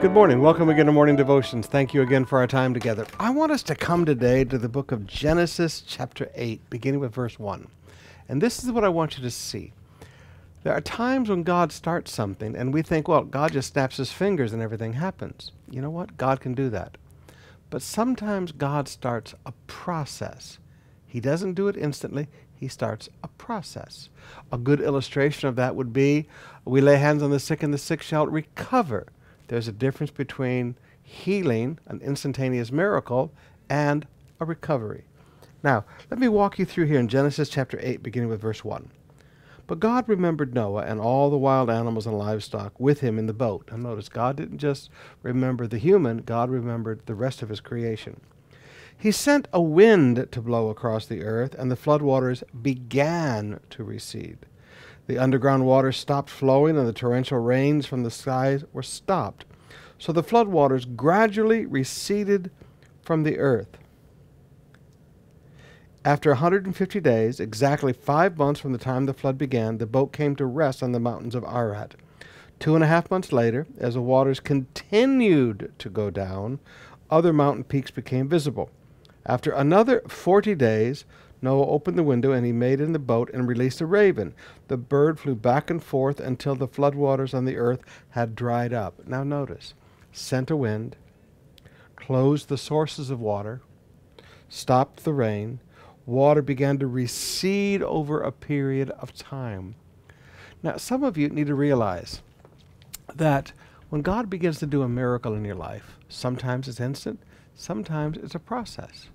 Good morning. Welcome again to Morning Devotions. Thank you again for our time together. I want us to come today to the book of Genesis, chapter 8, beginning with verse 1. And this is what I want you to see. There are times when God starts something and we think, well, God just snaps his fingers and everything happens. You know what? God can do that. But sometimes God starts a process. He doesn't do it instantly, he starts a process. A good illustration of that would be we lay hands on the sick and the sick shall recover. There's a difference between healing, an instantaneous miracle, and a recovery. Now, let me walk you through here in Genesis chapter 8, beginning with verse 1. But God remembered Noah and all the wild animals and livestock with him in the boat. And notice, God didn't just remember the human, God remembered the rest of his creation. He sent a wind to blow across the earth, and the floodwaters began to recede. The underground water stopped flowing, and the torrential rains from the skies were stopped. So the floodwaters gradually receded from the earth. After 150 days, exactly five months from the time the flood began, the boat came to rest on the mountains of Ararat. Two and a half months later, as the waters continued to go down, other mountain peaks became visible. After another 40 days, Noah opened the window and he made in the boat and released a raven. The bird flew back and forth until the floodwaters on the earth had dried up. Now notice, sent a wind, closed the sources of water, stopped the rain, water began to recede over a period of time. Now, some of you need to realize that when God begins to do a miracle in your life, sometimes it's instant, sometimes it's a process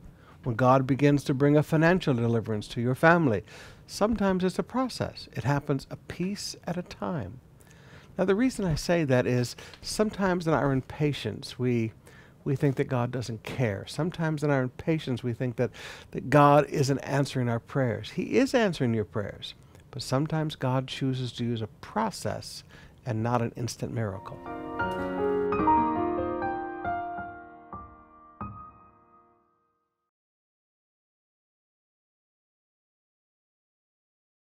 when God begins to bring a financial deliverance to your family. Sometimes it's a process, it happens a piece at a time. Now, the reason I say that is sometimes in our impatience, we, we think that God doesn't care. Sometimes in our impatience, we think that, that God isn't answering our prayers. He is answering your prayers, but sometimes God chooses to use a process and not an instant miracle.